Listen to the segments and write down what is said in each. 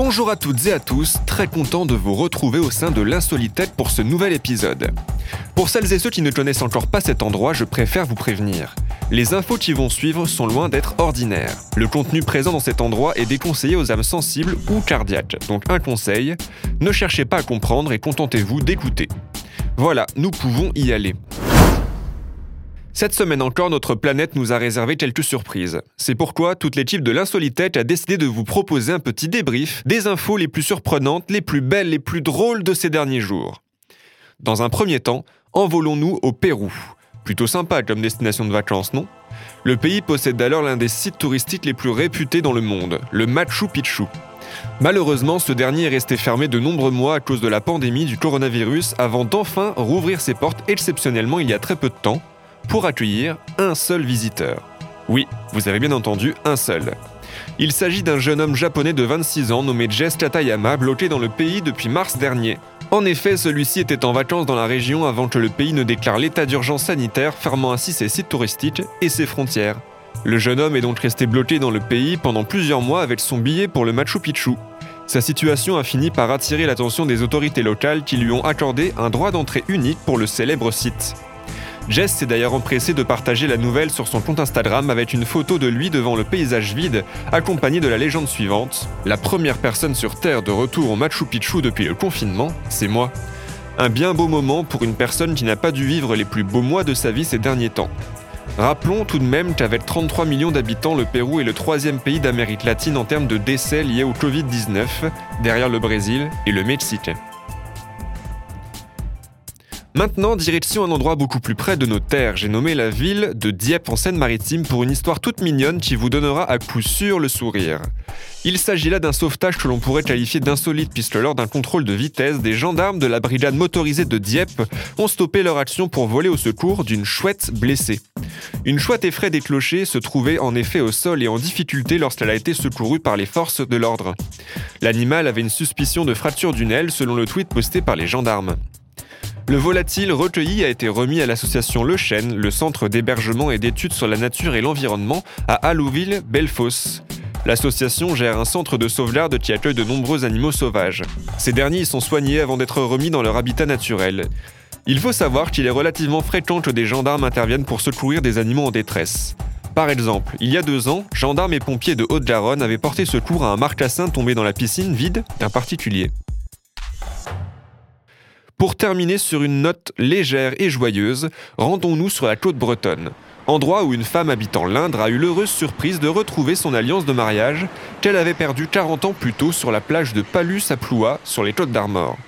Bonjour à toutes et à tous, très content de vous retrouver au sein de l'Insolitête pour ce nouvel épisode. Pour celles et ceux qui ne connaissent encore pas cet endroit, je préfère vous prévenir. Les infos qui vont suivre sont loin d'être ordinaires. Le contenu présent dans cet endroit est déconseillé aux âmes sensibles ou cardiaques, donc un conseil, ne cherchez pas à comprendre et contentez-vous d'écouter. Voilà, nous pouvons y aller. Cette semaine encore, notre planète nous a réservé quelques surprises. C'est pourquoi toute l'équipe de l'Insolitech a décidé de vous proposer un petit débrief des infos les plus surprenantes, les plus belles, les plus drôles de ces derniers jours. Dans un premier temps, envolons-nous au Pérou. Plutôt sympa comme destination de vacances, non? Le pays possède d'ailleurs l'un des sites touristiques les plus réputés dans le monde, le Machu Picchu. Malheureusement, ce dernier est resté fermé de nombreux mois à cause de la pandémie du coronavirus avant d'enfin rouvrir ses portes exceptionnellement il y a très peu de temps, pour accueillir un seul visiteur. Oui, vous avez bien entendu, un seul. Il s'agit d'un jeune homme japonais de 26 ans nommé Jess Katayama, bloqué dans le pays depuis mars dernier. En effet, celui-ci était en vacances dans la région avant que le pays ne déclare l'état d'urgence sanitaire, fermant ainsi ses sites touristiques et ses frontières. Le jeune homme est donc resté bloqué dans le pays pendant plusieurs mois avec son billet pour le Machu Picchu. Sa situation a fini par attirer l'attention des autorités locales qui lui ont accordé un droit d'entrée unique pour le célèbre site. Jess s'est d'ailleurs empressé de partager la nouvelle sur son compte Instagram avec une photo de lui devant le paysage vide, accompagné de la légende suivante La première personne sur Terre de retour au Machu Picchu depuis le confinement, c'est moi. Un bien beau moment pour une personne qui n'a pas dû vivre les plus beaux mois de sa vie ces derniers temps. Rappelons tout de même qu'avec 33 millions d'habitants, le Pérou est le troisième pays d'Amérique latine en termes de décès liés au Covid-19, derrière le Brésil et le Mexique. Maintenant, direction un endroit beaucoup plus près de nos terres. J'ai nommé la ville de Dieppe en Seine-Maritime pour une histoire toute mignonne qui vous donnera à coup sûr le sourire. Il s'agit là d'un sauvetage que l'on pourrait qualifier d'insolite puisque lors d'un contrôle de vitesse, des gendarmes de la brigade motorisée de Dieppe ont stoppé leur action pour voler au secours d'une chouette blessée. Une chouette effraie des clochers se trouvait en effet au sol et en difficulté lorsqu'elle a été secourue par les forces de l'ordre. L'animal avait une suspicion de fracture d'une aile selon le tweet posté par les gendarmes. Le volatile recueilli a été remis à l'association Le Chêne, le centre d'hébergement et d'études sur la nature et l'environnement à Allouville, Belfos. L'association gère un centre de sauvegarde qui accueille de nombreux animaux sauvages. Ces derniers y sont soignés avant d'être remis dans leur habitat naturel. Il faut savoir qu'il est relativement fréquent que des gendarmes interviennent pour secourir des animaux en détresse. Par exemple, il y a deux ans, gendarmes et pompiers de Haute-Garonne avaient porté secours à un marcassin tombé dans la piscine vide d'un particulier. Pour terminer sur une note légère et joyeuse, rendons-nous sur la côte bretonne, endroit où une femme habitant l'Indre a eu l'heureuse surprise de retrouver son alliance de mariage qu'elle avait perdue 40 ans plus tôt sur la plage de Palus à Ploua, sur les côtes d'Armor.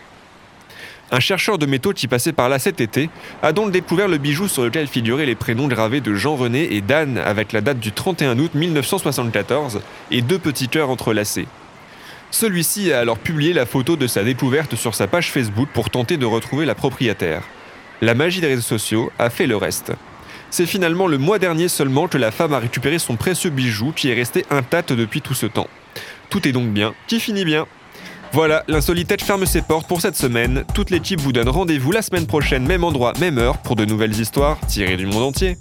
Un chercheur de métaux qui passait par là cet été a donc découvert le bijou sur lequel figuraient les prénoms gravés de Jean-René et d'Anne avec la date du 31 août 1974 et deux petits cœurs entrelacés. Celui-ci a alors publié la photo de sa découverte sur sa page Facebook pour tenter de retrouver la propriétaire. La magie des réseaux sociaux a fait le reste. C'est finalement le mois dernier seulement que la femme a récupéré son précieux bijou qui est resté intact depuis tout ce temps. Tout est donc bien, qui finit bien. Voilà, l'insolitette ferme ses portes pour cette semaine. Toute l'équipe vous donne rendez-vous la semaine prochaine, même endroit, même heure, pour de nouvelles histoires tirées du monde entier.